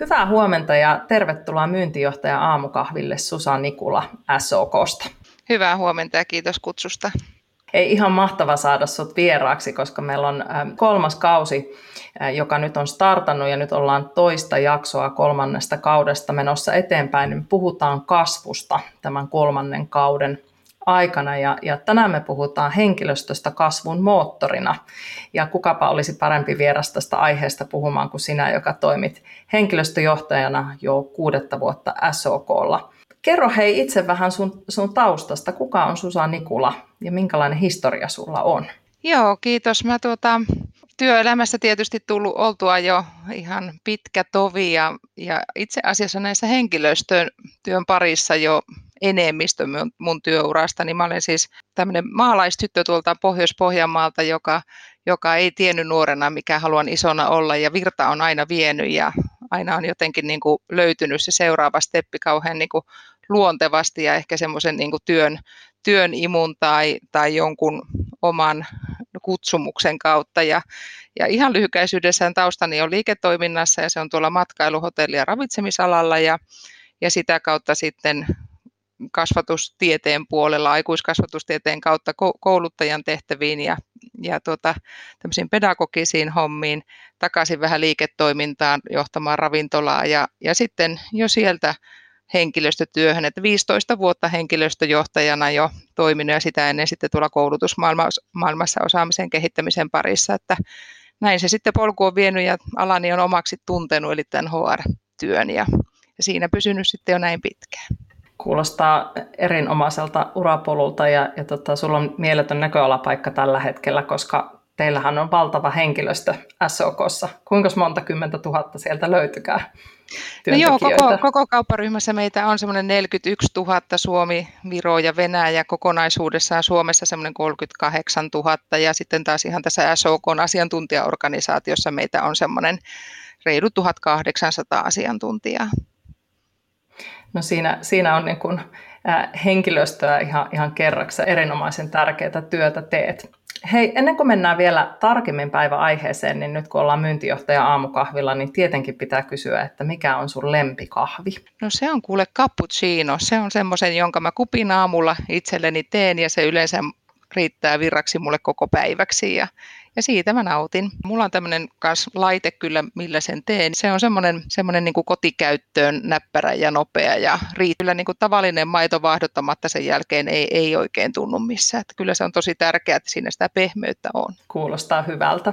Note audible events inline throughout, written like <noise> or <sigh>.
Hyvää huomenta ja tervetuloa myyntijohtaja aamukahville Susa Nikula SOKsta. Hyvää huomenta ja kiitos kutsusta. Ei ihan mahtava saada sut vieraaksi, koska meillä on kolmas kausi, joka nyt on startannut ja nyt ollaan toista jaksoa kolmannesta kaudesta menossa eteenpäin. Niin puhutaan kasvusta tämän kolmannen kauden aikana ja, ja tänään me puhutaan henkilöstöstä kasvun moottorina. Ja kukapa olisi parempi vieras tästä aiheesta puhumaan kuin sinä, joka toimit henkilöstöjohtajana jo kuudetta vuotta SOKlla. Kerro hei itse vähän sun, sun taustasta. Kuka on Susa Nikula ja minkälainen historia sulla on? Joo, kiitos. Mä tuota, työelämässä tietysti tullut oltua jo ihan pitkä tovi ja, ja itse asiassa näissä henkilöstön työn parissa jo enemmistö mun, mun työurasta, niin mä olen siis tämmöinen maalaistyttö tuolta Pohjois-Pohjanmaalta, joka, joka ei tiennyt nuorena, mikä haluan isona olla ja virta on aina vienyt ja aina on jotenkin niin kuin löytynyt se seuraava steppi kauhean niin kuin luontevasti ja ehkä semmoisen niin työn, työn imun tai, tai jonkun oman kutsumuksen kautta. Ja, ja ihan lyhykäisyydessään taustani on liiketoiminnassa ja se on tuolla matkailu, hotelli- ja ravitsemisalalla ja, ja sitä kautta sitten kasvatustieteen puolella, aikuiskasvatustieteen kautta kouluttajan tehtäviin ja, ja tuota, pedagogisiin hommiin, takaisin vähän liiketoimintaan johtamaan ravintolaa ja, ja sitten jo sieltä henkilöstötyöhön, että 15 vuotta henkilöstöjohtajana jo toiminut ja sitä ennen sitten tuolla koulutusmaailmassa osaamisen kehittämisen parissa, että näin se sitten polku on vienyt ja alani on omaksi tuntenut, eli tämän HR-työn ja siinä pysynyt sitten jo näin pitkään. Kuulostaa erinomaiselta urapolulta ja, ja tota, sulla on mieletön näköalapaikka tällä hetkellä, koska teillähän on valtava henkilöstö SOKssa. Kuinka monta kymmentä tuhatta sieltä löytykää? No joo, koko, koko kaupparyhmässä meitä on semmoinen 41 000 Suomi, Viro ja Venäjä kokonaisuudessaan Suomessa semmoinen 38 000 ja sitten taas ihan tässä SOK asiantuntijaorganisaatiossa meitä on semmoinen reilu 1800 asiantuntijaa. No siinä, siinä on niin kuin, äh, henkilöstöä ihan, ihan kerraksessa erinomaisen tärkeää työtä teet. Hei, ennen kuin mennään vielä tarkemmin päiväaiheeseen, niin nyt kun ollaan myyntijohtaja aamukahvilla, niin tietenkin pitää kysyä, että mikä on sun lempikahvi? No se on kuule cappuccino. Se on semmoisen, jonka mä kupin aamulla itselleni teen ja se yleensä riittää virraksi mulle koko päiväksi ja, ja siitä mä nautin. Mulla on tämmöinen laite kyllä, millä sen teen. Se on semmoinen, semmoinen niin kuin kotikäyttöön näppärä ja nopea ja riittää niin kuin tavallinen maito vaihdottamatta sen jälkeen ei, ei oikein tunnu missään. Että kyllä se on tosi tärkeää, että siinä sitä pehmeyttä on. Kuulostaa hyvältä.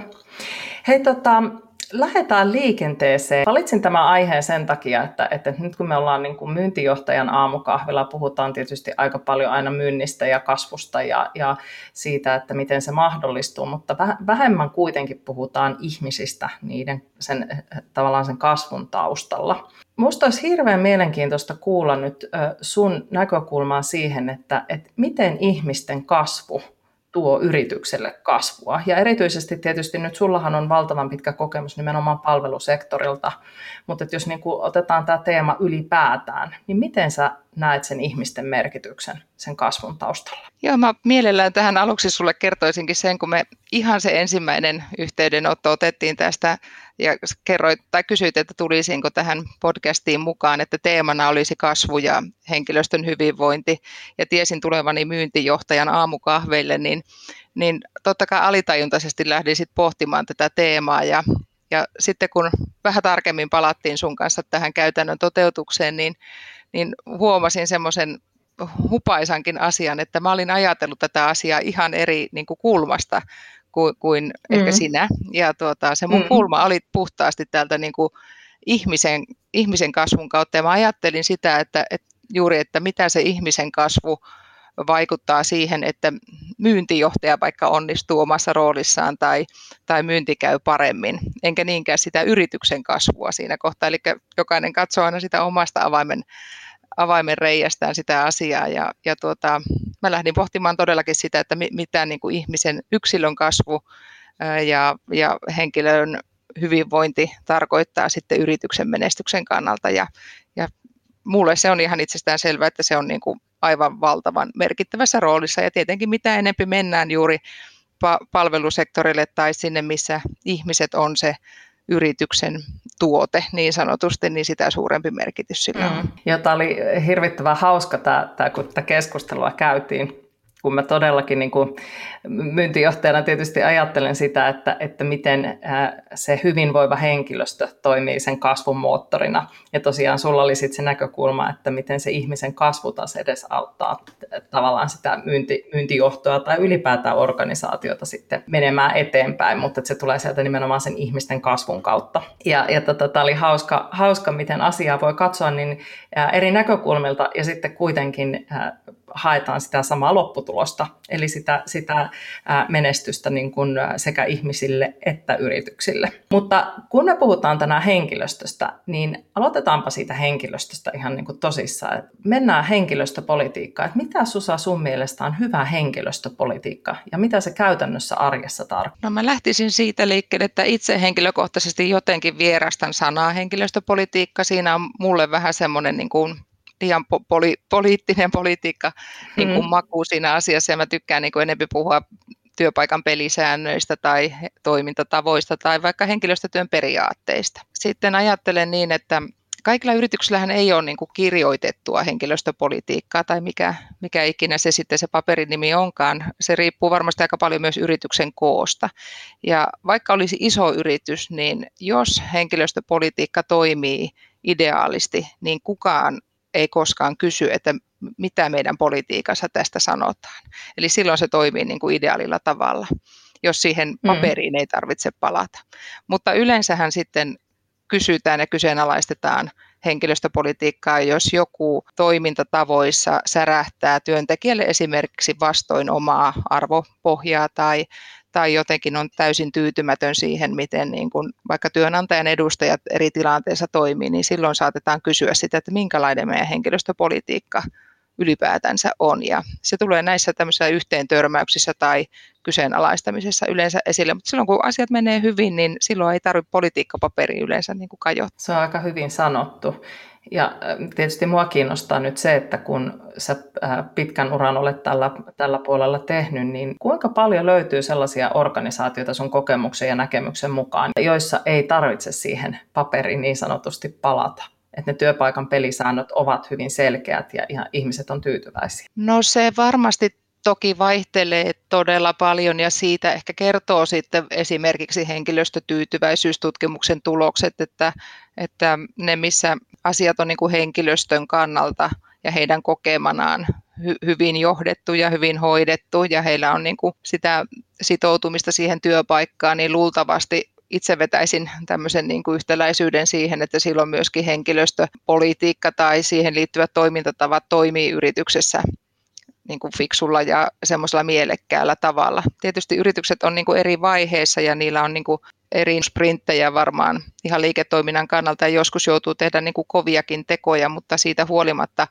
Hei tota, lähdetään liikenteeseen. Valitsin tämän aiheen sen takia, että, että nyt kun me ollaan niin kuin myyntijohtajan aamukahvilla, puhutaan tietysti aika paljon aina myynnistä ja kasvusta ja, ja siitä, että miten se mahdollistuu, mutta vähemmän kuitenkin puhutaan ihmisistä niiden sen, tavallaan sen kasvun taustalla. Minusta olisi hirveän mielenkiintoista kuulla nyt sun näkökulmaa siihen, että, että miten ihmisten kasvu tuo yritykselle kasvua. Ja erityisesti tietysti nyt sullahan on valtavan pitkä kokemus nimenomaan palvelusektorilta, mutta että jos niin otetaan tämä teema ylipäätään, niin miten sä näet sen ihmisten merkityksen sen kasvun taustalla? Joo, mä mielellään tähän aluksi sulle kertoisinkin sen, kun me ihan se ensimmäinen yhteydenotto otettiin tästä ja kerroit tai kysyit, että tulisinko tähän podcastiin mukaan, että teemana olisi kasvu ja henkilöstön hyvinvointi ja tiesin tulevani myyntijohtajan aamukahveille, niin, niin totta kai alitajuntaisesti lähdin sitten pohtimaan tätä teemaa ja ja sitten kun vähän tarkemmin palattiin sun kanssa tähän käytännön toteutukseen, niin niin huomasin semmoisen hupaisankin asian, että mä olin ajatellut tätä asiaa ihan eri niin kuin kulmasta kuin, kuin mm. ehkä sinä. Ja tuota, se mun mm. kulma oli puhtaasti täältä niin kuin ihmisen, ihmisen kasvun kautta. Ja mä ajattelin sitä, että, että juuri, että mitä se ihmisen kasvu vaikuttaa siihen, että myyntijohtaja vaikka onnistuu omassa roolissaan tai, tai myynti käy paremmin, enkä niinkään sitä yrityksen kasvua siinä kohtaa. Eli jokainen katsoo aina sitä omasta avaimen, avaimen reiästään sitä asiaa. Ja, ja tuota, mä lähdin pohtimaan todellakin sitä, että mitä niin kuin ihmisen yksilön kasvu ja, ja henkilön hyvinvointi tarkoittaa sitten yrityksen menestyksen kannalta. Ja, ja mulle se on ihan itsestään selvää, että se on niin kuin aivan valtavan merkittävässä roolissa. Ja tietenkin mitä enempi mennään juuri palvelusektorille tai sinne, missä ihmiset on se yrityksen tuote niin sanotusti, niin sitä suurempi merkitys sillä on. Mm. Ja tämä oli hirvittävän hauska, tämä, tämä, kun tätä keskustelua käytiin kun mä todellakin niin kuin myyntijohtajana tietysti ajattelen sitä, että, että miten se hyvinvoiva henkilöstö toimii sen kasvun moottorina. Ja tosiaan sulla oli sitten se näkökulma, että miten se ihmisen kasvu taas edes auttaa tavallaan sitä myynti, myyntijohtoa tai ylipäätään organisaatiota sitten menemään eteenpäin, mutta että se tulee sieltä nimenomaan sen ihmisten kasvun kautta. Ja, ja tota, tämä oli hauska, hauska, miten asiaa voi katsoa niin eri näkökulmilta ja sitten kuitenkin haetaan sitä samaa lopputulosta, eli sitä, sitä menestystä niin kuin sekä ihmisille että yrityksille. Mutta kun me puhutaan tänään henkilöstöstä, niin aloitetaanpa siitä henkilöstöstä ihan niin kuin tosissaan. Mennään henkilöstöpolitiikkaan. Että mitä Susa sun mielestä on hyvä henkilöstöpolitiikka ja mitä se käytännössä arjessa tarkoittaa? No mä lähtisin siitä liikkeelle, että itse henkilökohtaisesti jotenkin vierastan sanaa henkilöstöpolitiikka. Siinä on mulle vähän semmoinen niin kuin liian poli- poliittinen <laughs> politiikka niin kuin mm. maku siinä asiassa ja mä tykkään niin kuin enemmän puhua työpaikan pelisäännöistä tai toimintatavoista tai vaikka henkilöstötyön periaatteista. Sitten ajattelen niin, että kaikilla yrityksillähän ei ole niin kuin kirjoitettua henkilöstöpolitiikkaa tai mikä, mikä ikinä se sitten se paperinimi onkaan. Se riippuu varmasti aika paljon myös yrityksen koosta. Ja vaikka olisi iso yritys, niin jos henkilöstöpolitiikka toimii ideaalisti, niin kukaan ei koskaan kysy, että mitä meidän politiikassa tästä sanotaan. Eli silloin se toimii niin kuin ideaalilla tavalla, jos siihen mm. paperiin mm. ei tarvitse palata. Mutta yleensähän sitten kysytään ja kyseenalaistetaan henkilöstöpolitiikkaa, jos joku toimintatavoissa särähtää työntekijälle esimerkiksi vastoin omaa arvopohjaa tai, tai jotenkin on täysin tyytymätön siihen, miten niin kuin vaikka työnantajan edustajat eri tilanteissa toimii, niin silloin saatetaan kysyä sitä, että minkälainen meidän henkilöstöpolitiikka ylipäätänsä on. Ja se tulee näissä tämmöisissä yhteen törmäyksissä tai kyseenalaistamisessa yleensä esille, mutta silloin kun asiat menee hyvin, niin silloin ei tarvitse politiikkapaperi yleensä niin kuin. Se on aika hyvin sanottu. Ja äh, tietysti mua kiinnostaa nyt se, että kun sä äh, pitkän uran olet tällä, tällä puolella tehnyt, niin kuinka paljon löytyy sellaisia organisaatioita sun kokemuksen ja näkemyksen mukaan, joissa ei tarvitse siihen paperiin niin sanotusti palata? että ne työpaikan pelisäännöt ovat hyvin selkeät ja, ja ihmiset on tyytyväisiä? No se varmasti toki vaihtelee todella paljon ja siitä ehkä kertoo sitten esimerkiksi henkilöstötyytyväisyystutkimuksen tulokset, että, että ne missä asiat on niin kuin henkilöstön kannalta ja heidän kokemanaan hy- hyvin johdettu ja hyvin hoidettu ja heillä on niin kuin sitä sitoutumista siihen työpaikkaan, niin luultavasti itse vetäisin tämmöisen niin kuin yhtäläisyyden siihen, että silloin myöskin henkilöstöpolitiikka tai siihen liittyvät toimintatavat toimii yrityksessä niin kuin fiksulla ja semmoisella mielekkäällä tavalla. Tietysti yritykset on niin kuin eri vaiheissa ja niillä on niin kuin eri sprinttejä varmaan ihan liiketoiminnan kannalta ja joskus joutuu tehdä niin kuin koviakin tekoja, mutta siitä huolimatta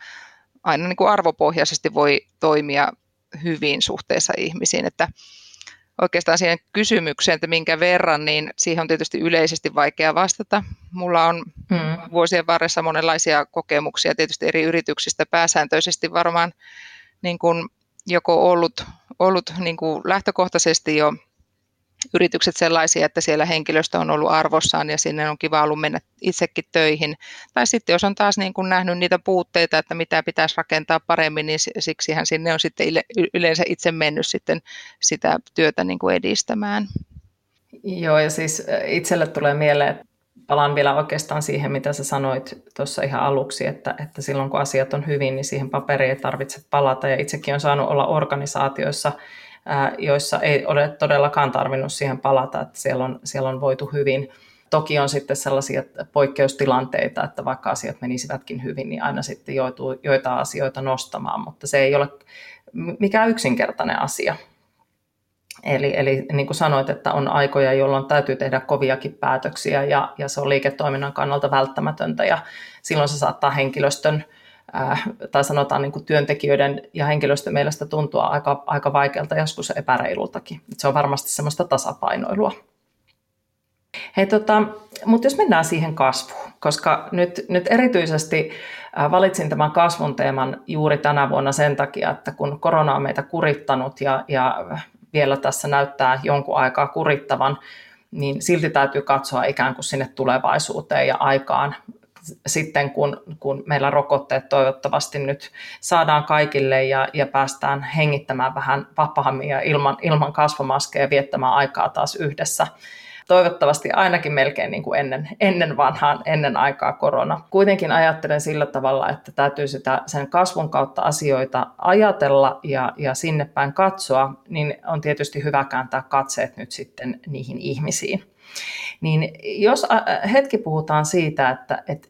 aina niin kuin arvopohjaisesti voi toimia hyvin suhteessa ihmisiin. Että oikeastaan siihen kysymykseen, että minkä verran, niin siihen on tietysti yleisesti vaikea vastata. Mulla on hmm. vuosien varressa monenlaisia kokemuksia tietysti eri yrityksistä, pääsääntöisesti varmaan niin kuin joko ollut, ollut niin kuin lähtökohtaisesti jo yritykset sellaisia, että siellä henkilöstö on ollut arvossaan ja sinne on kiva ollut mennä itsekin töihin. Tai sitten jos on taas niin kuin nähnyt niitä puutteita, että mitä pitäisi rakentaa paremmin, niin siksihän sinne on sitten yleensä itse mennyt sitten sitä työtä niin kuin edistämään. Joo, ja siis itselle tulee mieleen, että palaan vielä oikeastaan siihen, mitä sä sanoit tuossa ihan aluksi, että, että silloin kun asiat on hyvin, niin siihen paperiin ei tarvitse palata. Ja itsekin on saanut olla organisaatioissa, joissa ei ole todellakaan tarvinnut siihen palata, että siellä on, siellä on voitu hyvin. Toki on sitten sellaisia poikkeustilanteita, että vaikka asiat menisivätkin hyvin, niin aina sitten joutuu joitain asioita nostamaan, mutta se ei ole mikään yksinkertainen asia. Eli, eli niin kuin sanoit, että on aikoja, jolloin täytyy tehdä koviakin päätöksiä ja, ja se on liiketoiminnan kannalta välttämätöntä ja silloin se saattaa henkilöstön äh, tai sanotaan niin kuin työntekijöiden ja henkilöstön mielestä tuntua aika, aika vaikealta, joskus epäreilultakin. Se on varmasti semmoista tasapainoilua. Hei, tota, mutta jos mennään siihen kasvuun, koska nyt, nyt erityisesti valitsin tämän kasvun teeman juuri tänä vuonna sen takia, että kun korona on meitä kurittanut ja, ja vielä tässä näyttää jonkun aikaa kurittavan, niin silti täytyy katsoa ikään kuin sinne tulevaisuuteen ja aikaan. Sitten, kun, kun meillä rokotteet toivottavasti nyt saadaan kaikille ja, ja päästään hengittämään vähän vapaammin ja ilman, ilman kasvomaskeja viettämään aikaa taas yhdessä toivottavasti ainakin melkein niin kuin ennen, ennen vanhaan, ennen aikaa korona. Kuitenkin ajattelen sillä tavalla, että täytyy sitä sen kasvun kautta asioita ajatella ja, ja sinne päin katsoa, niin on tietysti hyvä kääntää katseet nyt sitten niihin ihmisiin. Niin jos hetki puhutaan siitä, että, että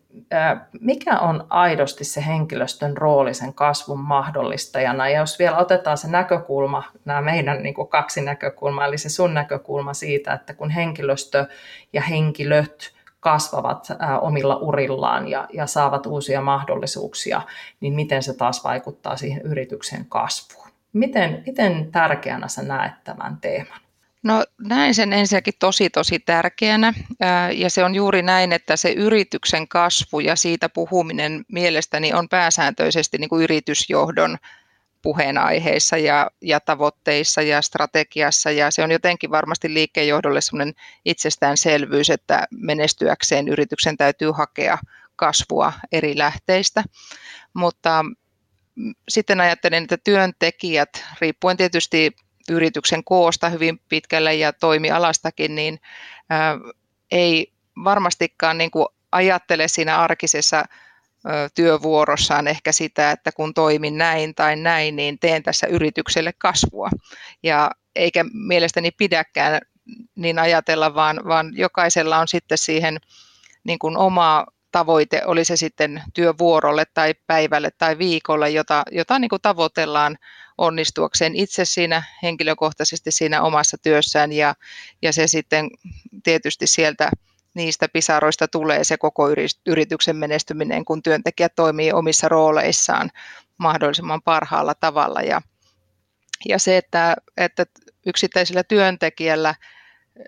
mikä on aidosti se henkilöstön rooli sen kasvun mahdollistajana, ja jos vielä otetaan se näkökulma, nämä meidän niin kuin kaksi näkökulmaa, eli se sun näkökulma siitä, että kun henkilöstö ja henkilöt kasvavat omilla urillaan ja, ja saavat uusia mahdollisuuksia, niin miten se taas vaikuttaa siihen yrityksen kasvuun? Miten, miten tärkeänä sä näet tämän teeman? No näin sen ensinnäkin tosi tosi tärkeänä ja se on juuri näin, että se yrityksen kasvu ja siitä puhuminen mielestäni on pääsääntöisesti niin kuin yritysjohdon puheenaiheissa ja, ja tavoitteissa ja strategiassa ja se on jotenkin varmasti liikkeenjohdolle sellainen itsestäänselvyys, että menestyäkseen yrityksen täytyy hakea kasvua eri lähteistä, mutta sitten ajattelen, että työntekijät, riippuen tietysti yrityksen koosta hyvin pitkälle ja toimialastakin, niin ei varmastikaan niin kuin ajattele siinä arkisessa työvuorossaan ehkä sitä, että kun toimin näin tai näin, niin teen tässä yritykselle kasvua. Ja eikä mielestäni pidäkään niin ajatella, vaan, vaan jokaisella on sitten siihen niin kuin oma tavoite, oli se sitten työvuorolle tai päivälle tai viikolle, jota, jota niin kuin tavoitellaan onnistuakseen itse siinä henkilökohtaisesti siinä omassa työssään ja, ja se sitten tietysti sieltä niistä pisaroista tulee se koko yrityksen menestyminen, kun työntekijä toimii omissa rooleissaan mahdollisimman parhaalla tavalla. Ja, ja se, että, että yksittäisellä työntekijällä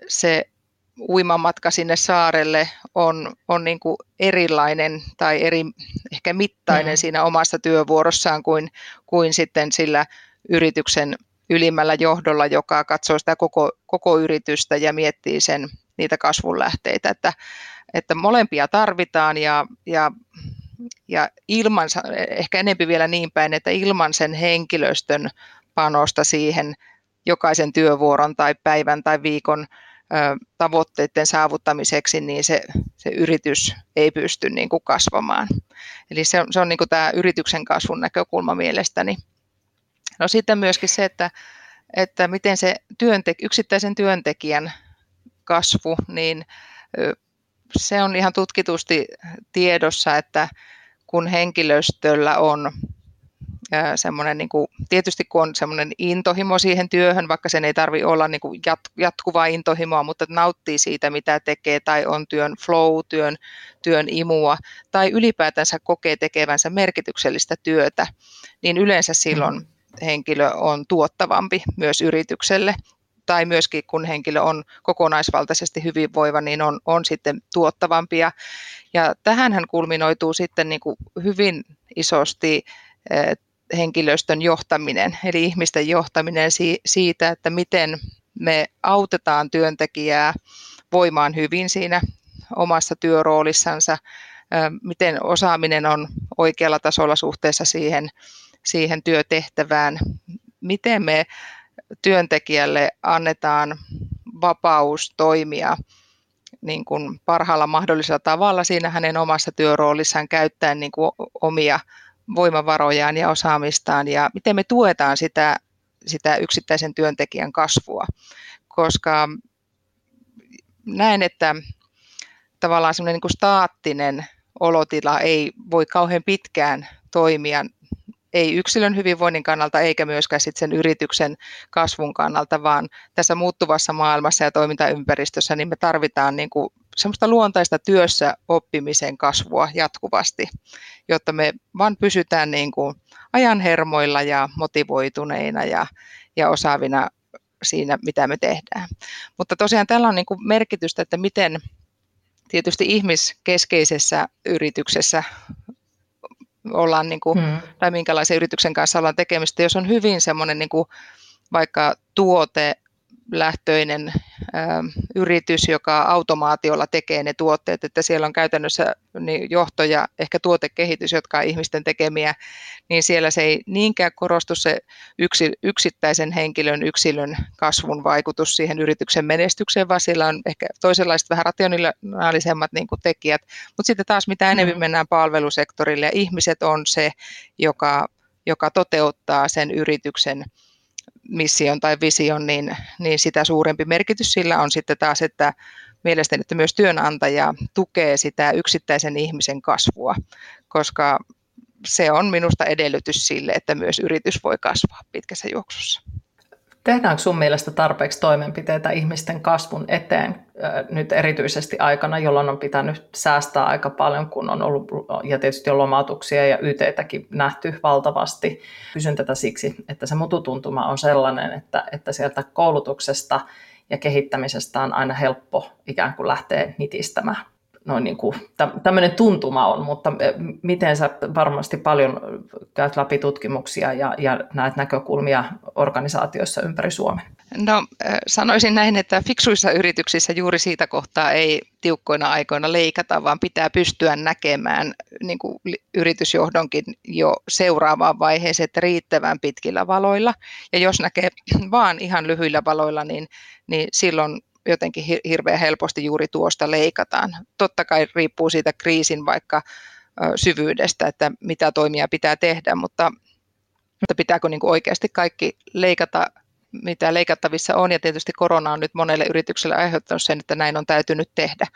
se uimamatka sinne saarelle on, on niin kuin erilainen tai eri, ehkä mittainen mm. siinä omassa työvuorossaan kuin, kuin sitten sillä yrityksen ylimmällä johdolla, joka katsoo sitä koko, koko yritystä ja miettii sen, niitä kasvun lähteitä. Että, että molempia tarvitaan ja, ja, ja ilman, ehkä enempi vielä niin päin, että ilman sen henkilöstön panosta siihen jokaisen työvuoron tai päivän tai viikon tavoitteiden saavuttamiseksi, niin se, se yritys ei pysty niin kuin kasvamaan. Eli se on, se on niin kuin tämä yrityksen kasvun näkökulma mielestäni. No sitten myöskin se, että, että miten se työntek- yksittäisen työntekijän kasvu, niin se on ihan tutkitusti tiedossa, että kun henkilöstöllä on semmoinen, niin kuin, tietysti kun on semmoinen intohimo siihen työhön, vaikka sen ei tarvi olla niin kuin jatkuvaa intohimoa, mutta nauttii siitä, mitä tekee, tai on työn flow, työn, työn imua, tai ylipäätänsä kokee tekevänsä merkityksellistä työtä, niin yleensä silloin mm. henkilö on tuottavampi myös yritykselle tai myöskin kun henkilö on kokonaisvaltaisesti hyvinvoiva, niin on, on sitten tuottavampi. Ja, ja tähän kulminoituu sitten niin kuin hyvin isosti henkilöstön johtaminen, eli ihmisten johtaminen siitä, että miten me autetaan työntekijää voimaan hyvin siinä omassa työroolissansa, miten osaaminen on oikealla tasolla suhteessa siihen, siihen työtehtävään, miten me työntekijälle annetaan vapaus toimia niin kuin parhaalla mahdollisella tavalla siinä hänen omassa työroolissaan käyttäen niin kuin omia voimavarojaan ja osaamistaan ja miten me tuetaan sitä, sitä yksittäisen työntekijän kasvua, koska näen, että tavallaan semmoinen niin staattinen olotila ei voi kauhean pitkään toimia ei yksilön hyvinvoinnin kannalta eikä myöskään sit sen yrityksen kasvun kannalta, vaan tässä muuttuvassa maailmassa ja toimintaympäristössä niin me tarvitaan niin kuin semmoista luontaista työssä oppimisen kasvua jatkuvasti, jotta me vaan pysytään niin kuin ajan hermoilla ja motivoituneina ja, ja osaavina siinä, mitä me tehdään. Mutta tosiaan tällä on niin kuin merkitystä, että miten tietysti ihmiskeskeisessä yrityksessä ollaan, niin kuin, hmm. tai minkälaisen yrityksen kanssa ollaan tekemistä. Jos on hyvin semmoinen niin kuin, vaikka tuote lähtöinen yritys, joka automaatiolla tekee ne tuotteet, että siellä on käytännössä niin johto ja ehkä tuotekehitys, jotka on ihmisten tekemiä, niin siellä se ei niinkään korostu se yksi, yksittäisen henkilön, yksilön kasvun vaikutus siihen yrityksen menestykseen, vaan siellä on ehkä toisenlaiset vähän rationaalisemmat niin kuin tekijät, mutta sitten taas mitä enemmän mm. mennään palvelusektorille ja ihmiset on se, joka, joka toteuttaa sen yrityksen mission tai vision, niin, niin sitä suurempi merkitys sillä on sitten taas, että mielestäni, että myös työnantaja tukee sitä yksittäisen ihmisen kasvua, koska se on minusta edellytys sille, että myös yritys voi kasvaa pitkässä juoksussa. Tehdäänkö sun mielestä tarpeeksi toimenpiteitä ihmisten kasvun eteen nyt erityisesti aikana, jolloin on pitänyt säästää aika paljon, kun on ollut, ja tietysti on lomautuksia ja YTtäkin nähty valtavasti. Kysyn tätä siksi, että se mututuntuma on sellainen, että, että sieltä koulutuksesta ja kehittämisestä on aina helppo ikään kuin lähteä nitistämään noin niin kuin, tämmöinen tuntuma on, mutta e, miten sä varmasti paljon käyt läpi tutkimuksia ja, ja näet näkökulmia organisaatioissa ympäri Suomen? No sanoisin näin, että fiksuissa yrityksissä juuri siitä kohtaa ei tiukkoina aikoina leikata, vaan pitää pystyä näkemään niin kuin yritysjohdonkin jo seuraavaan vaiheeseen, että riittävän pitkillä valoilla. Ja jos näkee vaan ihan lyhyillä valoilla, niin, niin silloin jotenkin hirveän helposti juuri tuosta leikataan. Totta kai riippuu siitä kriisin vaikka syvyydestä, että mitä toimia pitää tehdä, mutta, mutta pitääkö niin oikeasti kaikki leikata, mitä leikattavissa on, ja tietysti korona on nyt monelle yritykselle aiheuttanut sen, että näin on täytynyt tehdä.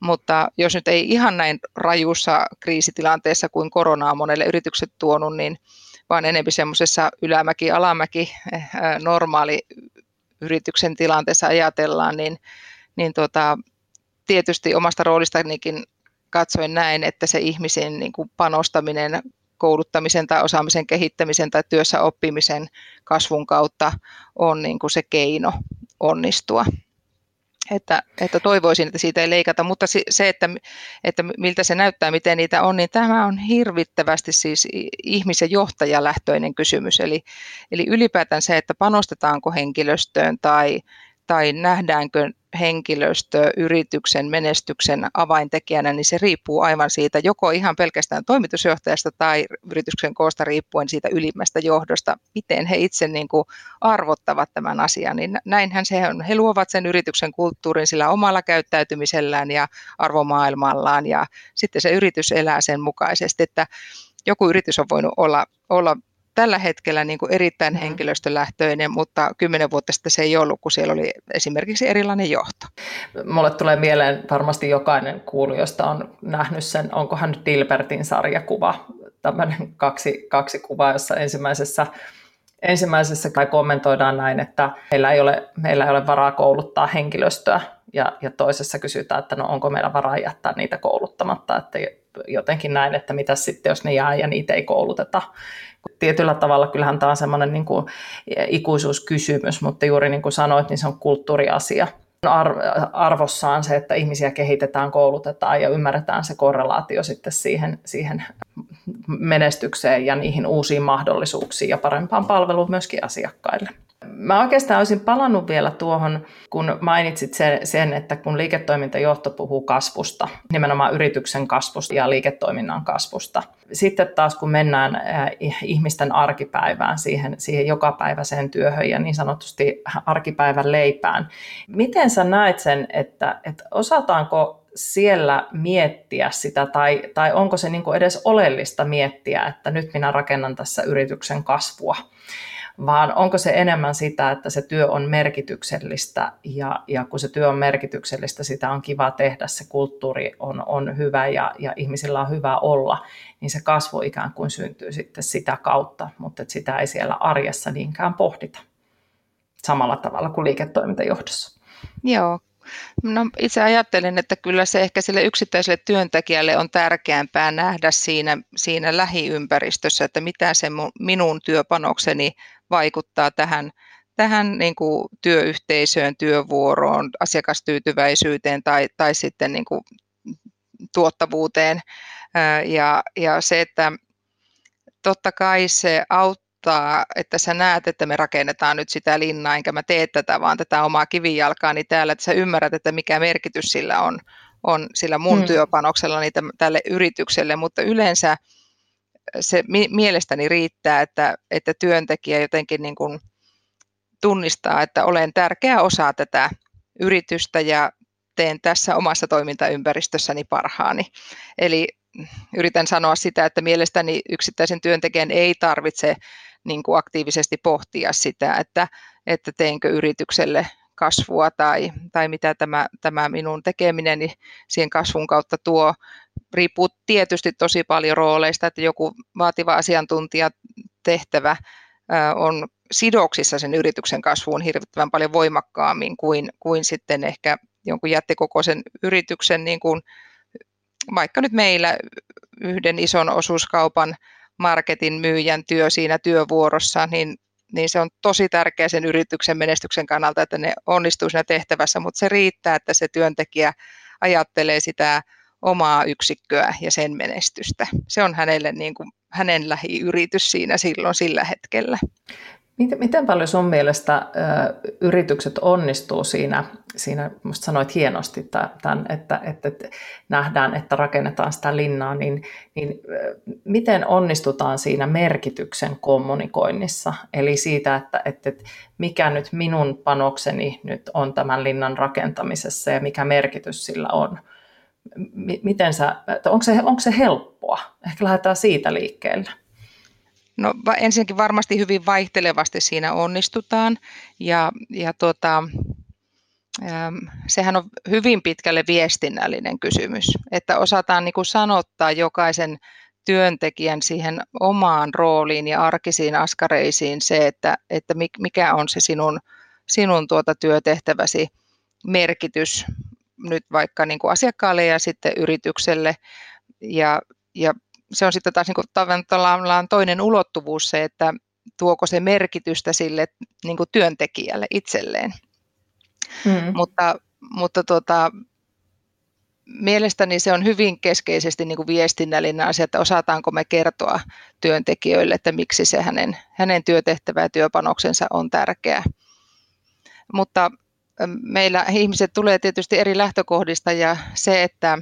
Mutta jos nyt ei ihan näin rajussa kriisitilanteessa kuin korona on monelle yritykset tuonut, niin vaan enemmän semmoisessa ylämäki-alamäki eh, normaali yrityksen tilanteessa ajatellaan, niin, niin tuota, tietysti omasta roolistanikin katsoin näin, että se ihmisen niin kuin panostaminen kouluttamisen tai osaamisen kehittämisen tai työssä oppimisen kasvun kautta on niin kuin se keino onnistua. Että, että toivoisin, että siitä ei leikata, mutta se, että, että miltä se näyttää, miten niitä on, niin tämä on hirvittävästi siis ihmisen johtajalähtöinen kysymys. Eli, eli ylipäätään se, että panostetaanko henkilöstöön tai, tai nähdäänkö henkilöstö yrityksen menestyksen avaintekijänä, niin se riippuu aivan siitä joko ihan pelkästään toimitusjohtajasta tai yrityksen koosta riippuen siitä ylimmästä johdosta, miten he itse niin kuin arvottavat tämän asian. Niin näinhän se on. He luovat sen yrityksen kulttuurin sillä omalla käyttäytymisellään ja arvomaailmallaan ja sitten se yritys elää sen mukaisesti, että joku yritys on voinut olla, olla tällä hetkellä niin kuin erittäin mm-hmm. henkilöstölähtöinen, mutta kymmenen vuotta sitten se ei ollut, kun siellä oli esimerkiksi erilainen johto. Mulle tulee mieleen varmasti jokainen kuulijoista on nähnyt sen, onkohan nyt Dilbertin sarjakuva, tämmöinen kaksi, kaksi kuvaa, jossa ensimmäisessä Ensimmäisessä kai kommentoidaan näin, että meillä ei ole, meillä ei ole varaa kouluttaa henkilöstöä, ja, ja toisessa kysytään, että no onko meillä varaa jättää niitä kouluttamatta, että jotenkin näin, että mitä sitten, jos ne jää ja niitä ei kouluteta. Tietyllä tavalla kyllähän tämä on semmoinen niin kuin ikuisuuskysymys, mutta juuri niin kuin sanoit, niin se on kulttuuriasia. Arvossaan se, että ihmisiä kehitetään, koulutetaan ja ymmärretään se korrelaatio sitten siihen, siihen menestykseen ja niihin uusiin mahdollisuuksiin ja parempaan palveluun myöskin asiakkaille. Mä oikeastaan olisin palannut vielä tuohon, kun mainitsit sen, että kun liiketoimintajohto puhuu kasvusta, nimenomaan yrityksen kasvusta ja liiketoiminnan kasvusta. Sitten taas kun mennään äh, ihmisten arkipäivään, siihen, siihen jokapäiväiseen työhön ja niin sanotusti arkipäivän leipään, miten sä näet sen, että, että osataanko siellä miettiä sitä, tai, tai onko se niin edes oleellista miettiä, että nyt minä rakennan tässä yrityksen kasvua, vaan onko se enemmän sitä, että se työ on merkityksellistä ja, ja kun se työ on merkityksellistä, sitä on kiva tehdä, se kulttuuri on, on hyvä ja, ja ihmisillä on hyvä olla, niin se kasvu ikään kuin syntyy sitten sitä kautta, mutta sitä ei siellä arjessa niinkään pohdita samalla tavalla kuin liiketoimintajohdossa. Joo, No, itse ajattelen, että kyllä se ehkä sille yksittäiselle työntekijälle on tärkeämpää nähdä siinä, siinä lähiympäristössä, että mitä se minun työpanokseni vaikuttaa tähän, tähän niin kuin työyhteisöön, työvuoroon, asiakastyytyväisyyteen tai, tai sitten niin kuin tuottavuuteen. Ja, ja se, että totta kai se auttaa että sä näet, että me rakennetaan nyt sitä linnaa, enkä mä tee tätä, vaan tätä omaa kivijalkaani täällä, että sä ymmärrät, että mikä merkitys sillä on, on sillä mun hmm. työpanoksellani tälle yritykselle, mutta yleensä se mielestäni riittää, että, että työntekijä jotenkin niin kuin tunnistaa, että olen tärkeä osa tätä yritystä ja teen tässä omassa toimintaympäristössäni parhaani. Eli yritän sanoa sitä, että mielestäni yksittäisen työntekijän ei tarvitse niin kuin aktiivisesti pohtia sitä, että, että teenkö yritykselle kasvua tai, tai mitä tämä, tämä minun tekemineni siihen kasvun kautta tuo. Riippuu tietysti tosi paljon rooleista, että joku vaativa asiantuntijatehtävä on sidoksissa sen yrityksen kasvuun hirvittävän paljon voimakkaammin kuin, kuin sitten ehkä jonkun jättikokoisen yrityksen, niin kuin vaikka nyt meillä yhden ison osuuskaupan marketin myyjän työ siinä työvuorossa, niin, niin se on tosi tärkeä sen yrityksen menestyksen kannalta, että ne onnistuu siinä tehtävässä, mutta se riittää, että se työntekijä ajattelee sitä omaa yksikköä ja sen menestystä. Se on hänelle niin kuin, hänen lähiyritys siinä silloin sillä hetkellä. Miten, miten paljon sun mielestä ö, yritykset onnistuu siinä, siinä musta sanoit hienosti tämän, että, että, että nähdään, että rakennetaan sitä linnaa, niin, niin miten onnistutaan siinä merkityksen kommunikoinnissa? Eli siitä, että, että, että mikä nyt minun panokseni nyt on tämän linnan rakentamisessa ja mikä merkitys sillä on? Miten sä, onko, se, onko se helppoa? Ehkä lähdetään siitä liikkeelle. No ensinnäkin varmasti hyvin vaihtelevasti siinä onnistutaan ja, ja tuota, sehän on hyvin pitkälle viestinnällinen kysymys, että osataan niin kuin sanottaa jokaisen työntekijän siihen omaan rooliin ja arkisiin askareisiin se, että, että mikä on se sinun, sinun tuota työtehtäväsi merkitys nyt vaikka niin kuin asiakkaalle ja sitten yritykselle. Ja, ja se on sitten taas niin kuin tavallaan toinen ulottuvuus se, että tuoko se merkitystä sille niin kuin työntekijälle itselleen. Mm. Mutta, mutta tuota, mielestäni se on hyvin keskeisesti niin kuin viestinnällinen asia, että osataanko me kertoa työntekijöille, että miksi se hänen, hänen työtehtävä ja työpanoksensa on tärkeä. Mutta meillä ihmiset tulee tietysti eri lähtökohdista ja se, että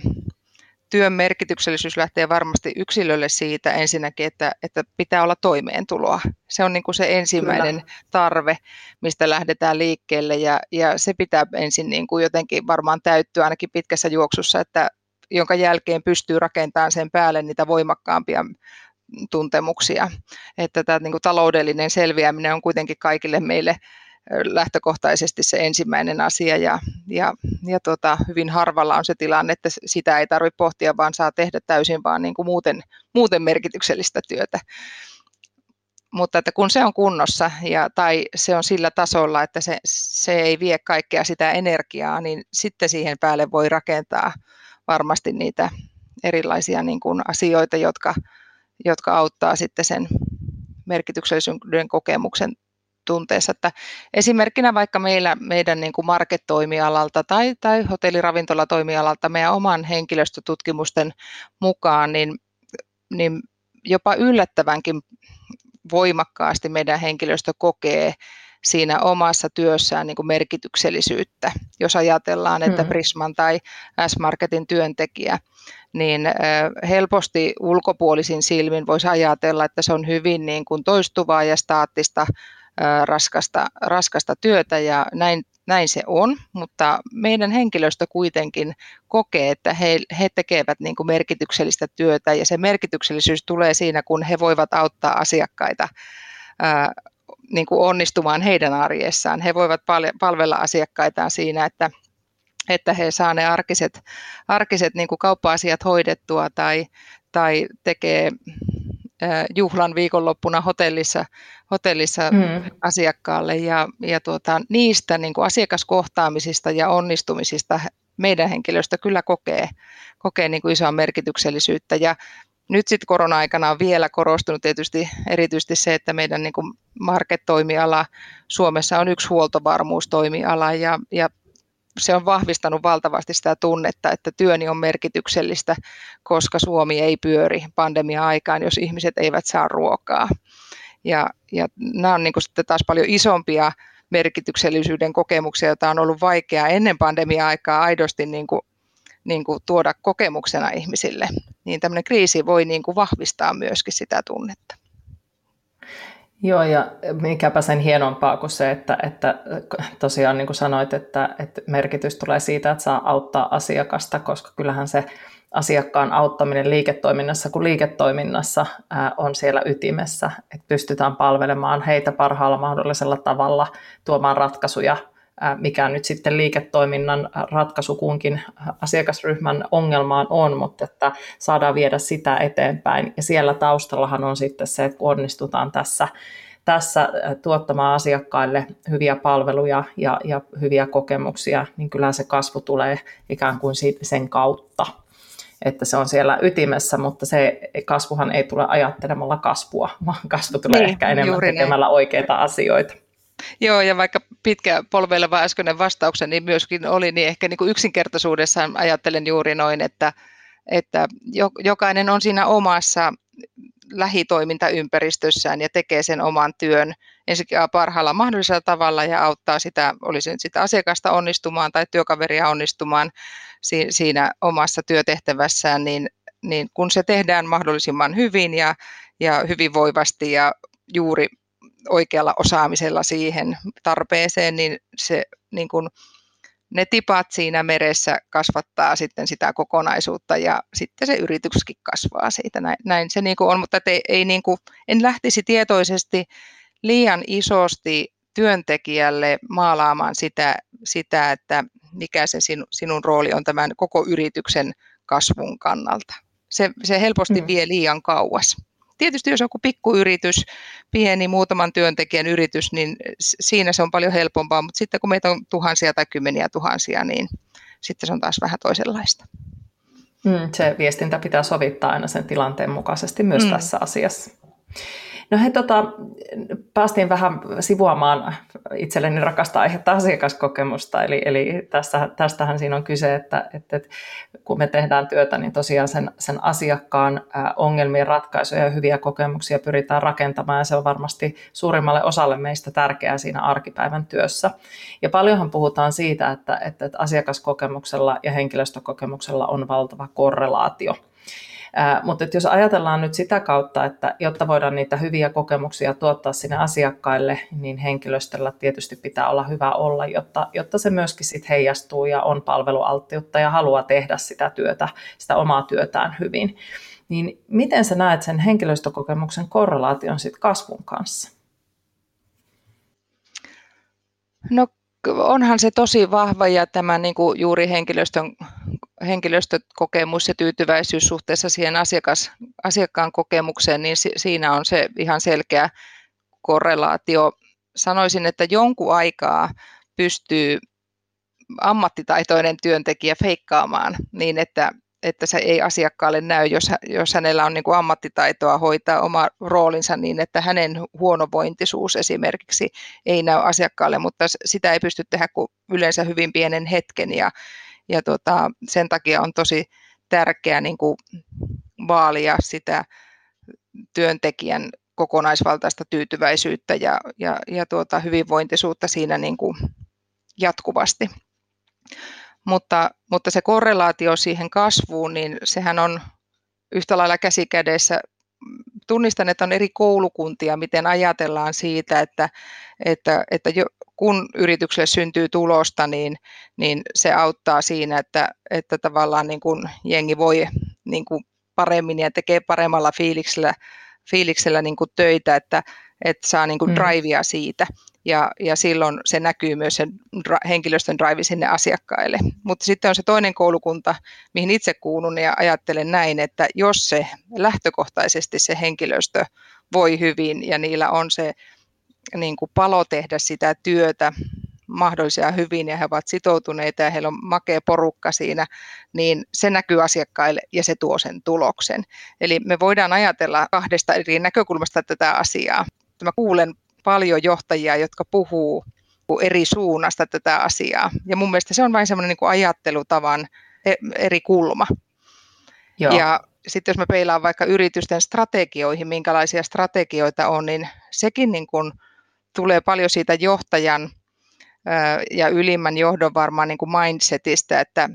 työn merkityksellisyys lähtee varmasti yksilölle siitä ensinnäkin, että, että pitää olla toimeentuloa. Se on niin kuin se ensimmäinen Kyllä. tarve, mistä lähdetään liikkeelle ja, ja se pitää ensin niin kuin jotenkin varmaan täyttyä ainakin pitkässä juoksussa, että jonka jälkeen pystyy rakentamaan sen päälle niitä voimakkaampia tuntemuksia. Että tämä niin kuin taloudellinen selviäminen on kuitenkin kaikille meille lähtökohtaisesti se ensimmäinen asia ja, ja, ja tota, hyvin harvalla on se tilanne, että sitä ei tarvitse pohtia, vaan saa tehdä täysin vaan niin kuin muuten, muuten merkityksellistä työtä. Mutta että kun se on kunnossa ja, tai se on sillä tasolla, että se, se ei vie kaikkea sitä energiaa, niin sitten siihen päälle voi rakentaa varmasti niitä erilaisia niin kuin asioita, jotka, jotka auttaa sitten sen merkityksellisyyden kokemuksen tunteessa. Että esimerkkinä vaikka meillä, meidän niin kuin market-toimialalta tai, tai hotelliravintolatoimialalta meidän oman henkilöstötutkimusten mukaan, niin, niin jopa yllättävänkin voimakkaasti meidän henkilöstö kokee siinä omassa työssään niin kuin merkityksellisyyttä. Jos ajatellaan, että hmm. Prisman tai S-Marketin työntekijä, niin helposti ulkopuolisin silmin voisi ajatella, että se on hyvin niin kuin toistuvaa ja staattista raskasta, raskasta työtä ja näin, näin se on, mutta meidän henkilöstö kuitenkin kokee, että he, he tekevät niin kuin merkityksellistä työtä ja se merkityksellisyys tulee siinä, kun he voivat auttaa asiakkaita ää, niin kuin onnistumaan heidän arjessaan. He voivat palvella asiakkaitaan siinä, että, että he saavat ne arkiset, arkiset niin kuin kauppa-asiat hoidettua tai, tai tekee juhlan viikonloppuna hotellissa, hotellissa mm. asiakkaalle ja, ja tuota, niistä niin kuin asiakaskohtaamisista ja onnistumisista meidän henkilöstö kyllä kokee, kokee niin kuin isoa merkityksellisyyttä ja nyt sitten korona-aikana on vielä korostunut tietysti erityisesti se, että meidän niin market-toimiala Suomessa on yksi huoltovarmuustoimiala ja, ja se on vahvistanut valtavasti sitä tunnetta, että työni on merkityksellistä, koska Suomi ei pyöri pandemia-aikaan, jos ihmiset eivät saa ruokaa. Ja, ja nämä on niin kuin sitten taas paljon isompia merkityksellisyyden kokemuksia, joita on ollut vaikeaa ennen pandemia-aikaa aidosti niin kuin, niin kuin tuoda kokemuksena ihmisille. Niin tämmöinen kriisi voi niin kuin vahvistaa myöskin sitä tunnetta. Joo, ja mikäpä sen hienompaa kuin se, että, että tosiaan niin kuin sanoit, että, että merkitys tulee siitä, että saa auttaa asiakasta, koska kyllähän se asiakkaan auttaminen liiketoiminnassa kuin liiketoiminnassa on siellä ytimessä, että pystytään palvelemaan heitä parhaalla mahdollisella tavalla, tuomaan ratkaisuja mikä nyt sitten liiketoiminnan ratkaisu kunkin asiakasryhmän ongelmaan on, mutta että saadaan viedä sitä eteenpäin. Ja siellä taustallahan on sitten se, että kun onnistutaan tässä, tässä tuottamaan asiakkaille hyviä palveluja ja, ja hyviä kokemuksia, niin kyllä se kasvu tulee ikään kuin sen kautta että se on siellä ytimessä, mutta se kasvuhan ei tule ajattelemalla kasvua, vaan kasvu tulee niin, ehkä enemmän tekemällä näin. oikeita asioita. Joo, ja vaikka pitkä polveileva äskeinen vastaukseni niin myöskin oli, niin ehkä niin kuin yksinkertaisuudessaan ajattelen juuri noin, että, että jokainen on siinä omassa lähitoimintaympäristössään ja tekee sen oman työn ensinnäkin parhaalla mahdollisella tavalla ja auttaa sitä, olisi nyt sitä asiakasta onnistumaan tai työkaveria onnistumaan siinä omassa työtehtävässään, niin, niin kun se tehdään mahdollisimman hyvin ja, ja hyvinvoivasti ja juuri oikealla osaamisella siihen tarpeeseen, niin se niin kuin, ne tipat siinä meressä kasvattaa sitten sitä kokonaisuutta ja sitten se yrityskin kasvaa siitä. Näin, näin se niin kuin on, mutta ei, ei niin kuin, en lähtisi tietoisesti liian isosti työntekijälle maalaamaan sitä, sitä että mikä se sinun, sinun rooli on tämän koko yrityksen kasvun kannalta. Se, se helposti mm. vie liian kauas. Tietysti jos joku pikkuyritys, pieni muutaman työntekijän yritys, niin siinä se on paljon helpompaa, mutta sitten kun meitä on tuhansia tai kymmeniä tuhansia, niin sitten se on taas vähän toisenlaista. Mm, se viestintä pitää sovittaa aina sen tilanteen mukaisesti myös mm. tässä asiassa. No he, tota, päästiin vähän sivuamaan itselleni rakasta aihetta asiakaskokemusta, eli, eli tästä, tästähän siinä on kyse, että, että, että kun me tehdään työtä, niin tosiaan sen, sen asiakkaan ongelmien ratkaisuja ja hyviä kokemuksia pyritään rakentamaan, ja se on varmasti suurimmalle osalle meistä tärkeää siinä arkipäivän työssä. Ja paljonhan puhutaan siitä, että, että, että asiakaskokemuksella ja henkilöstökokemuksella on valtava korrelaatio – mutta jos ajatellaan nyt sitä kautta, että jotta voidaan niitä hyviä kokemuksia tuottaa sinne asiakkaille, niin henkilöstöllä tietysti pitää olla hyvä olla, jotta, jotta se myöskin sit heijastuu ja on palvelualttiutta ja haluaa tehdä sitä työtä, sitä omaa työtään hyvin. Niin miten sä näet sen henkilöstökokemuksen korrelaation sit kasvun kanssa? No onhan se tosi vahva ja tämä niin kuin juuri henkilöstön henkilöstökokemus ja tyytyväisyys suhteessa siihen asiakas, asiakkaan kokemukseen, niin siinä on se ihan selkeä korrelaatio. Sanoisin, että jonkun aikaa pystyy ammattitaitoinen työntekijä feikkaamaan niin, että, että se ei asiakkaalle näy, jos, jos hänellä on niin kuin ammattitaitoa hoitaa oma roolinsa niin, että hänen huonovointisuus esimerkiksi ei näy asiakkaalle, mutta sitä ei pysty tehdä kuin yleensä hyvin pienen hetken ja, ja tota, sen takia on tosi tärkeää niin vaalia sitä työntekijän kokonaisvaltaista tyytyväisyyttä ja, ja, ja tuota, hyvinvointisuutta siinä niin kuin jatkuvasti. Mutta, mutta se korrelaatio siihen kasvuun, niin sehän on yhtä lailla käsikädessä. Tunnistan, että on eri koulukuntia, miten ajatellaan siitä, että, että, että kun yritykselle syntyy tulosta, niin, niin se auttaa siinä, että, että tavallaan niin kuin jengi voi niin kuin paremmin ja tekee paremmalla fiiliksellä, fiiliksellä niin kuin töitä, että, että saa niin kuin mm. drivea siitä ja, ja silloin se näkyy myös sen henkilöstön drive sinne asiakkaille. Mutta sitten on se toinen koulukunta, mihin itse kuulun ja ajattelen näin, että jos se lähtökohtaisesti se henkilöstö voi hyvin ja niillä on se niin kuin palo tehdä sitä työtä mahdollisia hyvin ja he ovat sitoutuneita ja heillä on makea porukka siinä, niin se näkyy asiakkaille ja se tuo sen tuloksen. Eli me voidaan ajatella kahdesta eri näkökulmasta tätä asiaa. Mä kuulen paljon johtajia, jotka puhuu eri suunnasta tätä asiaa. Ja mun mielestä se on vain semmoinen niin ajattelutavan e, eri kulma. Joo. Ja sitten jos mä peilaan vaikka yritysten strategioihin, minkälaisia strategioita on, niin sekin niin kuin tulee paljon siitä johtajan ja ylimmän johdon varmaan niin kuin mindsetistä, että,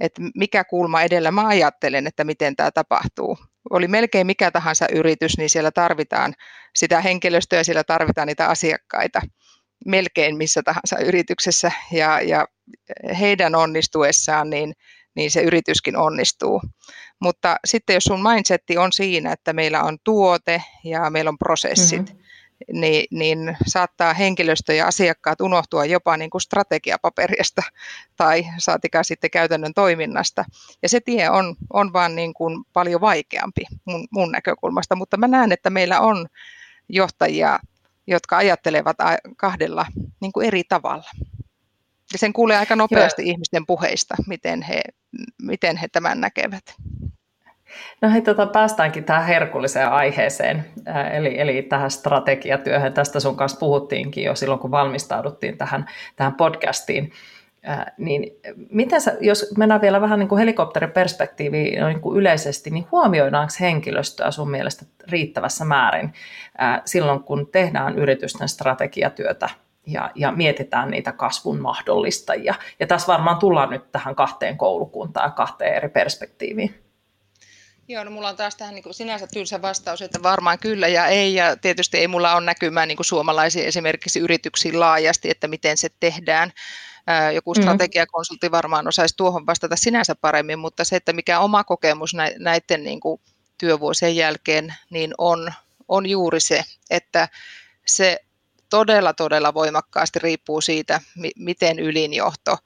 että mikä kulma edellä mä ajattelen, että miten tämä tapahtuu. Oli melkein mikä tahansa yritys, niin siellä tarvitaan sitä henkilöstöä, siellä tarvitaan niitä asiakkaita melkein missä tahansa yrityksessä ja, ja heidän onnistuessaan, niin, niin se yrityskin onnistuu. Mutta sitten jos sun mindsetti on siinä, että meillä on tuote ja meillä on prosessit, mm-hmm niin, niin saattaa henkilöstö ja asiakkaat unohtua jopa niin kuin strategiapaperista tai saatikaan sitten käytännön toiminnasta. Ja se tie on, on vaan niin kuin paljon vaikeampi mun, mun näkökulmasta, mutta mä näen, että meillä on johtajia, jotka ajattelevat kahdella niin kuin eri tavalla. Ja sen kuulee aika nopeasti Joo. ihmisten puheista, miten he, miten he tämän näkevät. No hei, tota, päästäänkin tähän herkulliseen aiheeseen, eli, eli tähän strategiatyöhön. Tästä sun kanssa puhuttiinkin jo silloin, kun valmistauduttiin tähän, tähän podcastiin. Ää, niin miten sä, jos mennään vielä vähän niin kuin helikopteriperspektiiviin niin kuin yleisesti, niin huomioidaanko henkilöstöä sun mielestä riittävässä määrin ää, silloin, kun tehdään yritysten strategiatyötä ja, ja mietitään niitä kasvun mahdollistajia? Ja tässä varmaan tullaan nyt tähän kahteen koulukuntaan ja kahteen eri perspektiiviin. Joo, no mulla on taas tähän niin kuin sinänsä tylsä vastaus, että varmaan kyllä ja ei. Ja tietysti ei mulla ole näkymää niin kuin suomalaisiin esimerkiksi yrityksiin laajasti, että miten se tehdään. Joku mm. strategiakonsultti varmaan osaisi tuohon vastata sinänsä paremmin, mutta se, että mikä oma kokemus näiden niin kuin työvuosien jälkeen, niin on, on juuri se, että se todella, todella voimakkaasti riippuu siitä, miten ylinjohto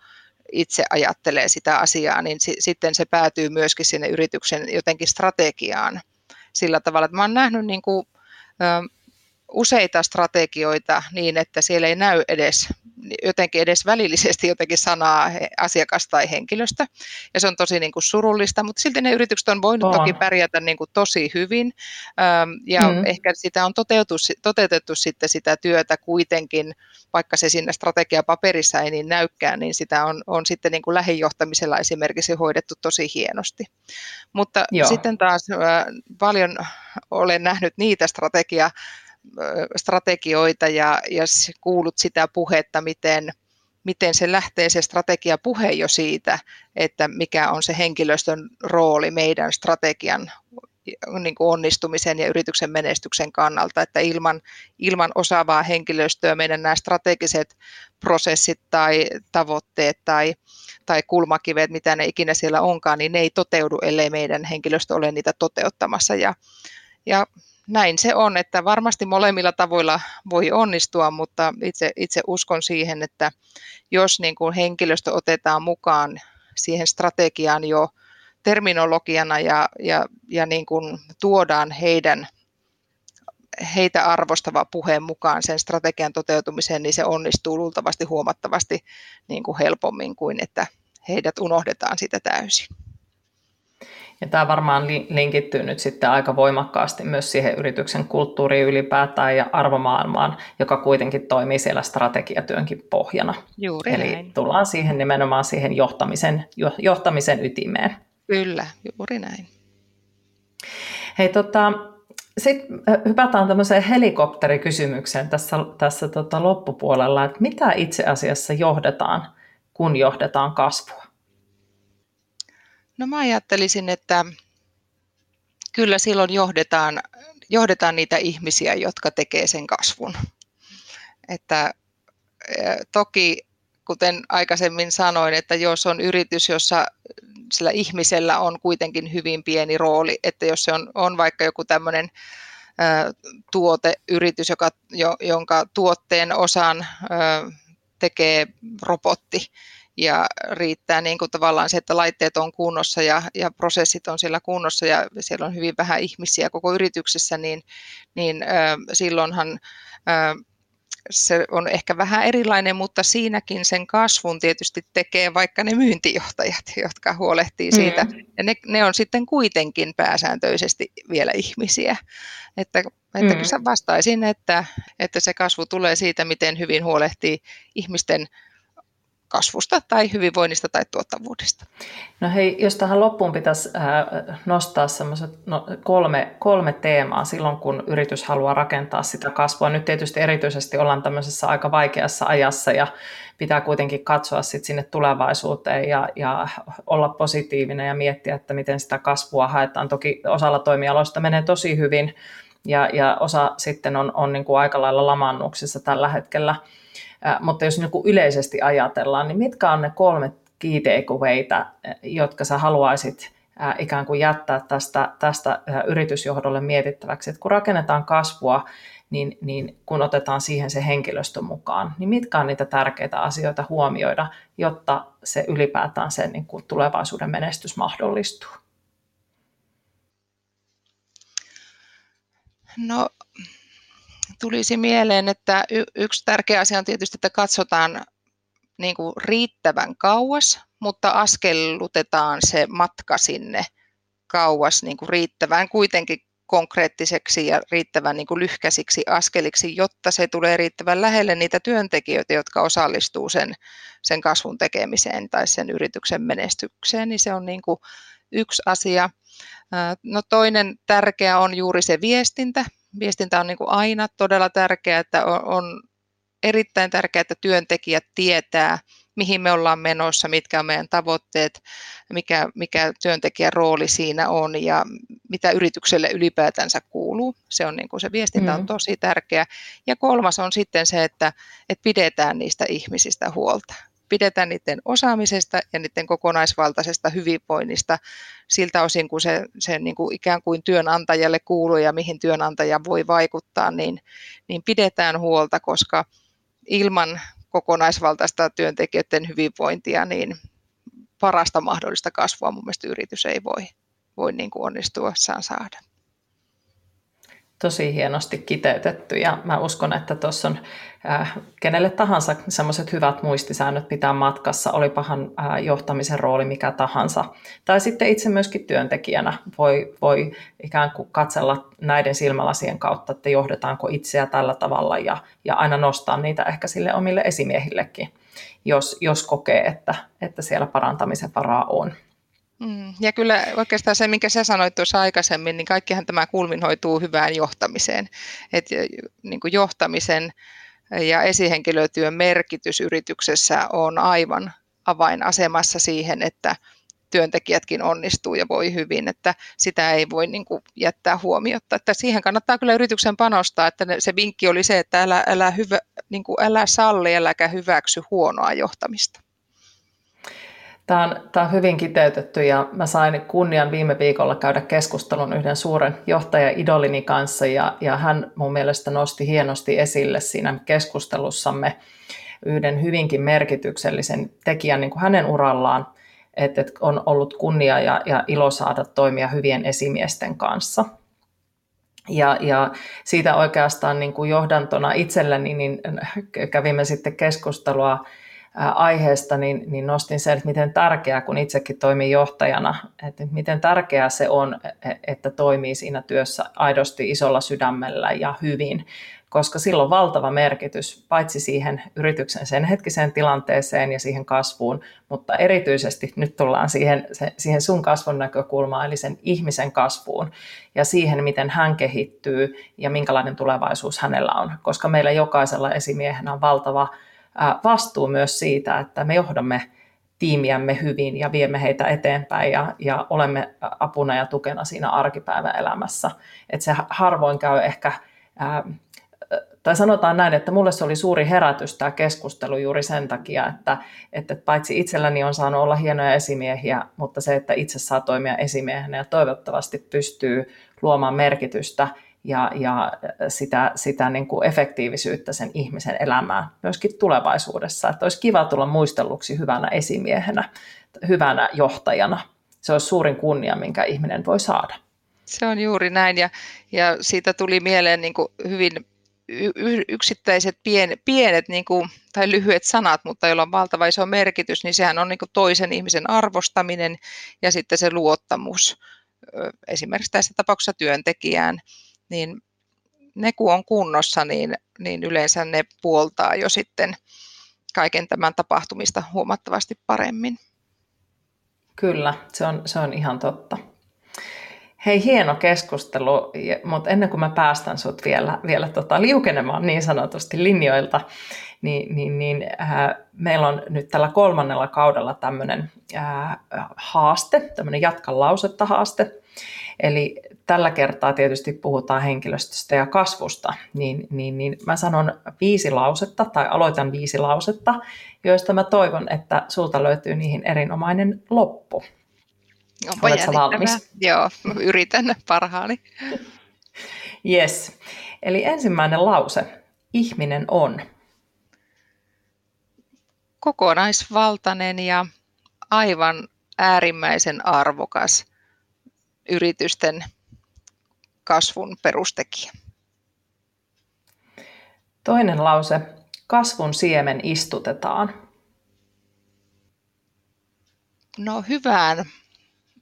itse ajattelee sitä asiaa, niin si- sitten se päätyy myöskin sinne yrityksen jotenkin strategiaan sillä tavalla, että mä oon nähnyt niin kuin, ö, useita strategioita niin, että siellä ei näy edes jotenkin edes välillisesti jotenkin sanaa asiakas tai henkilöstä. Ja se on tosi niin kuin surullista, mutta silti ne yritykset on voinut on. toki pärjätä niin kuin tosi hyvin. Ja mm. ehkä sitä on toteutettu, toteutettu sitten sitä työtä kuitenkin, vaikka se siinä strategiapaperissa ei niin näykään, niin sitä on, on sitten niin kuin lähijohtamisella esimerkiksi hoidettu tosi hienosti. Mutta Joo. sitten taas paljon olen nähnyt niitä strategia strategioita ja, ja kuulut sitä puhetta, miten, miten se lähtee se strategiapuhe jo siitä, että mikä on se henkilöstön rooli meidän strategian niin kuin onnistumisen ja yrityksen menestyksen kannalta, että ilman, ilman osaavaa henkilöstöä meidän nämä strategiset prosessit tai tavoitteet tai, tai kulmakivet, mitä ne ikinä siellä onkaan, niin ne ei toteudu, ellei meidän henkilöstö ole niitä toteuttamassa. Ja, ja näin se on, että varmasti molemmilla tavoilla voi onnistua, mutta itse, itse uskon siihen, että jos niin kuin henkilöstö otetaan mukaan siihen strategiaan jo terminologiana ja, ja, ja niin kuin tuodaan heidän heitä arvostava puheen mukaan sen strategian toteutumiseen, niin se onnistuu luultavasti huomattavasti niin kuin helpommin kuin että heidät unohdetaan sitä täysin. Ja tämä varmaan linkittyy nyt sitten aika voimakkaasti myös siihen yrityksen kulttuuriin ylipäätään ja arvomaailmaan, joka kuitenkin toimii siellä strategiatyönkin pohjana. Juuri Eli näin. tullaan siihen nimenomaan siihen johtamisen, johtamisen ytimeen. Kyllä, juuri näin. Hei, tota, sitten hypätään tämmöiseen helikopterikysymykseen tässä, tässä tota loppupuolella, että mitä itse asiassa johdetaan, kun johdetaan kasvua? No mä ajattelisin, että kyllä silloin johdetaan, johdetaan niitä ihmisiä, jotka tekee sen kasvun. Että toki, kuten aikaisemmin sanoin, että jos on yritys, jossa sillä ihmisellä on kuitenkin hyvin pieni rooli, että jos se on, on vaikka joku tämmöinen tuoteyritys, joka, jonka tuotteen osan tekee robotti ja riittää niin kuin tavallaan se, että laitteet on kunnossa ja, ja prosessit on siellä kunnossa ja siellä on hyvin vähän ihmisiä koko yrityksessä, niin, niin äh, silloinhan äh, se on ehkä vähän erilainen, mutta siinäkin sen kasvun tietysti tekee vaikka ne myyntijohtajat, <laughs> jotka huolehtii siitä. Mm. Ja ne, ne on sitten kuitenkin pääsääntöisesti vielä ihmisiä. Että, että mm. vastaisin, että, että se kasvu tulee siitä, miten hyvin huolehtii ihmisten kasvusta tai hyvinvoinnista tai tuottavuudesta. No hei, jos tähän loppuun pitäisi äh, nostaa semmoiset no, kolme, kolme teemaa silloin, kun yritys haluaa rakentaa sitä kasvua. Nyt tietysti erityisesti ollaan tämmöisessä aika vaikeassa ajassa ja pitää kuitenkin katsoa sit sinne tulevaisuuteen ja, ja olla positiivinen ja miettiä, että miten sitä kasvua haetaan. Toki osalla toimialoista menee tosi hyvin ja, ja osa sitten on, on niin kuin aika lailla lamannuksissa tällä hetkellä – mutta jos niin yleisesti ajatellaan, niin mitkä on ne kolme key takeawayta, jotka sä haluaisit ikään kuin jättää tästä, tästä yritysjohdolle mietittäväksi, että kun rakennetaan kasvua, niin, niin kun otetaan siihen se henkilöstö mukaan, niin mitkä on niitä tärkeitä asioita huomioida, jotta se ylipäätään se niin kuin tulevaisuuden menestys mahdollistuu? No tulisi mieleen, että y- yksi tärkeä asia on tietysti, että katsotaan niin kuin riittävän kauas, mutta askellutetaan se matka sinne kauas niin kuin riittävän kuitenkin konkreettiseksi ja riittävän niin kuin lyhkäisiksi askeliksi, jotta se tulee riittävän lähelle niitä työntekijöitä, jotka osallistuu sen, sen kasvun tekemiseen tai sen yrityksen menestykseen, niin se on niin kuin yksi asia. No toinen tärkeä on juuri se viestintä, viestintä on niin kuin aina todella tärkeää, että on, on erittäin tärkeää, että työntekijät tietää, mihin me ollaan menossa, mitkä on meidän tavoitteet, mikä, mikä työntekijän rooli siinä on ja mitä yritykselle ylipäätänsä kuuluu. Se on niin kuin se viestintä on mm. tosi tärkeä. Ja kolmas on sitten se, että, että pidetään niistä ihmisistä huolta pidetään niiden osaamisesta ja niiden kokonaisvaltaisesta hyvinvoinnista siltä osin, kun se, se niin kuin ikään kuin työnantajalle kuuluu ja mihin työnantaja voi vaikuttaa, niin, niin pidetään huolta, koska ilman kokonaisvaltaista työntekijöiden hyvinvointia, niin parasta mahdollista kasvua mun mielestä yritys ei voi, voi niin kuin onnistuessaan saada tosi hienosti kiteytetty ja mä uskon, että tuossa on äh, kenelle tahansa semmoiset hyvät muistisäännöt pitää matkassa, olipahan äh, johtamisen rooli mikä tahansa. Tai sitten itse myöskin työntekijänä voi, voi ikään kuin katsella näiden silmälasien kautta, että johdetaanko itseä tällä tavalla ja, ja aina nostaa niitä ehkä sille omille esimiehillekin, jos, jos kokee, että, että siellä parantamisen varaa on. Mm, ja kyllä oikeastaan se, minkä sä sanoit tuossa aikaisemmin, niin kaikkihan tämä kulminoituu hyvään johtamiseen. Et, niin kuin johtamisen ja esihenkilötyön merkitys yrityksessä on aivan avainasemassa siihen, että työntekijätkin onnistuu ja voi hyvin, että sitä ei voi niin kuin jättää huomiota. Että siihen kannattaa kyllä yrityksen panostaa, että se vinkki oli se, että älä, älä, hyvä, niin kuin älä salli, äläkä hyväksy huonoa johtamista. Tämä on, tämä on hyvin kiteytetty ja mä sain kunnian viime viikolla käydä keskustelun yhden suuren johtaja-idolini kanssa ja, ja hän mun mielestä nosti hienosti esille siinä keskustelussamme yhden hyvinkin merkityksellisen tekijän niin kuin hänen urallaan, että, että on ollut kunnia ja, ja ilo saada toimia hyvien esimiesten kanssa. Ja, ja siitä oikeastaan niin kuin johdantona itselleni niin kävimme sitten keskustelua aiheesta, niin, niin nostin sen, että miten tärkeää, kun itsekin toimin johtajana, että miten tärkeää se on, e, että toimii siinä työssä aidosti isolla sydämellä ja hyvin, koska sillä on valtava merkitys paitsi siihen yrityksen sen hetkiseen tilanteeseen ja siihen kasvuun, mutta erityisesti nyt tullaan siihen, siihen sun kasvun näkökulmaan, eli sen ihmisen kasvuun ja siihen, miten hän kehittyy ja minkälainen tulevaisuus hänellä on, koska meillä jokaisella esimiehenä on valtava vastuu myös siitä, että me johdamme tiimiämme hyvin ja viemme heitä eteenpäin ja, ja olemme apuna ja tukena siinä arkipäiväelämässä. Että se harvoin käy ehkä, ää, tai sanotaan näin, että mulle se oli suuri herätys tämä keskustelu juuri sen takia, että, että paitsi itselläni on saanut olla hienoja esimiehiä, mutta se, että itse saa toimia esimiehenä ja toivottavasti pystyy luomaan merkitystä ja, ja sitä, sitä niin kuin efektiivisyyttä sen ihmisen elämään myöskin tulevaisuudessa. Että olisi kiva tulla muistelluksi hyvänä esimiehenä, hyvänä johtajana. Se olisi suurin kunnia, minkä ihminen voi saada. Se on juuri näin ja, ja siitä tuli mieleen niin kuin hyvin yksittäiset pienet, pienet niin kuin, tai lyhyet sanat, mutta joilla on valtava iso merkitys, niin sehän on niin kuin toisen ihmisen arvostaminen ja sitten se luottamus esimerkiksi tässä tapauksessa työntekijään, niin ne kun on kunnossa, niin, niin yleensä ne puoltaa jo sitten kaiken tämän tapahtumista huomattavasti paremmin. Kyllä, se on, se on ihan totta. Hei, hieno keskustelu, mutta ennen kuin mä päästän sut vielä, vielä tota liukenemaan niin sanotusti linjoilta, niin, niin, niin äh, meillä on nyt tällä kolmannella kaudella tämmöinen äh, haaste, tämmöinen jatkan lausetta haaste. Eli tällä kertaa tietysti puhutaan henkilöstöstä ja kasvusta, niin, niin, niin mä sanon viisi lausetta tai aloitan viisi lausetta, joista mä toivon, että sulta löytyy niihin erinomainen loppu. Onpa Oletko valmis? Joo, yritän parhaani. Yes. Eli ensimmäinen lause. Ihminen on. Kokonaisvaltainen ja aivan äärimmäisen arvokas yritysten kasvun perustekijä. Toinen lause. Kasvun siemen istutetaan. No hyvään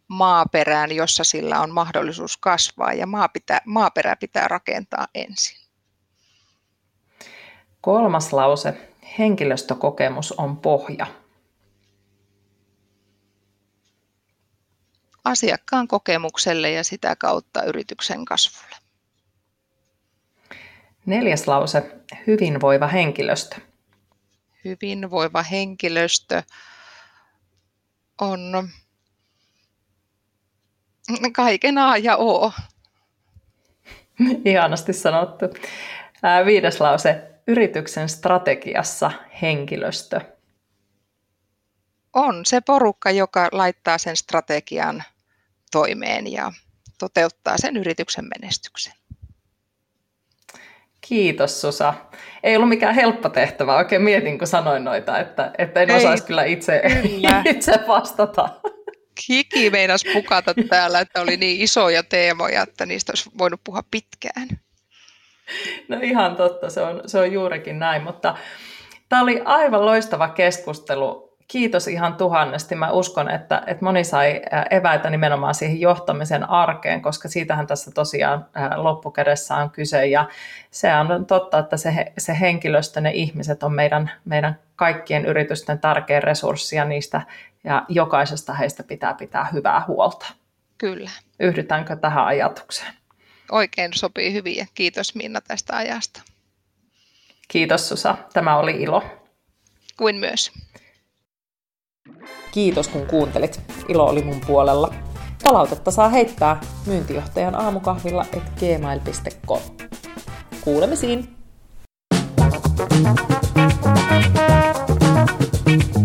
maaperään, jossa sillä on mahdollisuus kasvaa ja maa pitää, maaperä pitää rakentaa ensin. Kolmas lause. Henkilöstökokemus on pohja. Asiakkaan kokemukselle ja sitä kautta yrityksen kasvulle. Neljäs lause. Hyvinvoiva henkilöstö. Hyvinvoiva henkilöstö on Kaiken A ja O. <laughs> Ihanasti sanottu. Viides lause. Yrityksen strategiassa henkilöstö. On se porukka, joka laittaa sen strategian toimeen ja toteuttaa sen yrityksen menestyksen. Kiitos Susa. Ei ollut mikään helppo tehtävä. Oikein mietin, kun sanoin noita, että, että en Ei, osaisi kyllä itse, kyllä. <laughs> itse vastata hiki meinas pukata täällä, että oli niin isoja teemoja, että niistä olisi voinut puhua pitkään. No ihan totta, se on, se on juurikin näin, mutta tämä oli aivan loistava keskustelu. Kiitos ihan tuhannesti. Mä uskon, että, että moni sai eväitä nimenomaan siihen johtamisen arkeen, koska siitähän tässä tosiaan loppukädessä on kyse. Ja se on totta, että se, se henkilöstö, ne ihmiset on meidän, meidän kaikkien yritysten tärkeä resurssi ja niistä ja jokaisesta heistä pitää pitää hyvää huolta. Kyllä. Yhdytäänkö tähän ajatukseen? Oikein sopii hyvin ja kiitos Minna tästä ajasta. Kiitos Susa, tämä oli ilo. Kuin myös. Kiitos kun kuuntelit. Ilo oli mun puolella. Palautetta saa heittää myyntijohtajan aamukahvilla et gmail.com. Kuulemisiin! Thank you.